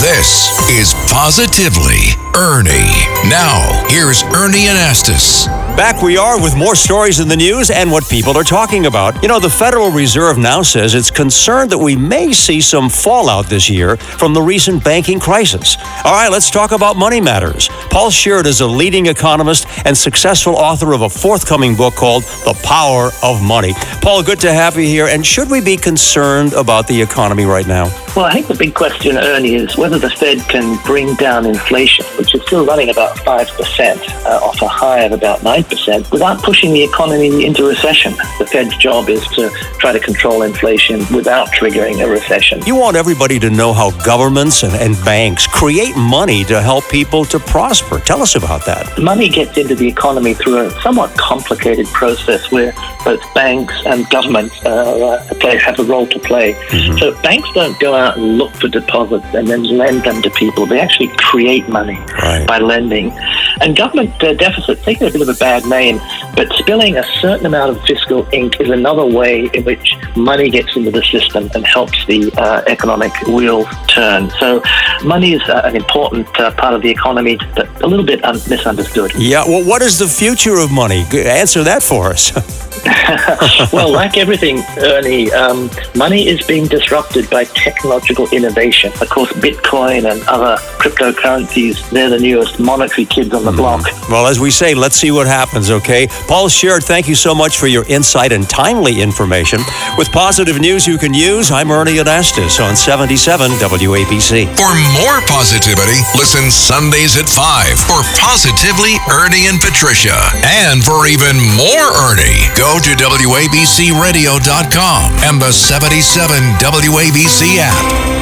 This is Positively Ernie. Now, here's Ernie Anastos. Back we are with more stories in the news and what people are talking about. You know, the Federal Reserve now says it's concerned that we may see some fallout this year from the recent banking crisis. All right, let's talk about money matters. Paul Sheard is a leading economist and successful author of a forthcoming book called The Power of Money. Paul, good to have you here. And should we be concerned about the economy right now? Well, I think the big question, Ernie, is whether the Fed can bring down inflation, which is still running about 5% uh, off a high of about 9%, without pushing the economy into recession. The Fed's job is to try to control inflation without triggering a recession. You want everybody to know how governments and, and banks create money to help people to prosper. Tell us about that. Money gets into the economy through a somewhat complicated process where both banks and governments uh, play, have a role to play. Mm-hmm. So banks don't go out and look for deposits and then lend them to people. They actually create money right. by lending. And government uh, deficits, take a bit of a bad name, but spilling a certain amount of fiscal ink is another way in which money gets into the system and helps the uh, economic wheel turn. So money is uh, an important uh, part of the economy, but a little bit un- misunderstood. Yeah, well, what is the future of money? Answer that for us. well, like everything, Ernie, um, money is being disrupted by technological innovation. Of course, Bitcoin and other cryptocurrencies, they're the newest monetary kids on the mm. block. Well, as we say, let's see what happens, okay? Paul Sheard, thank you so much for your insight and timely information. With positive news you can use, I'm Ernie Anastos on 77 WABC. For more positivity, listen Sundays at 5 for Positively Ernie and Patricia. And for even more Ernie, go to WABCRadio.com and the 77 WABC app.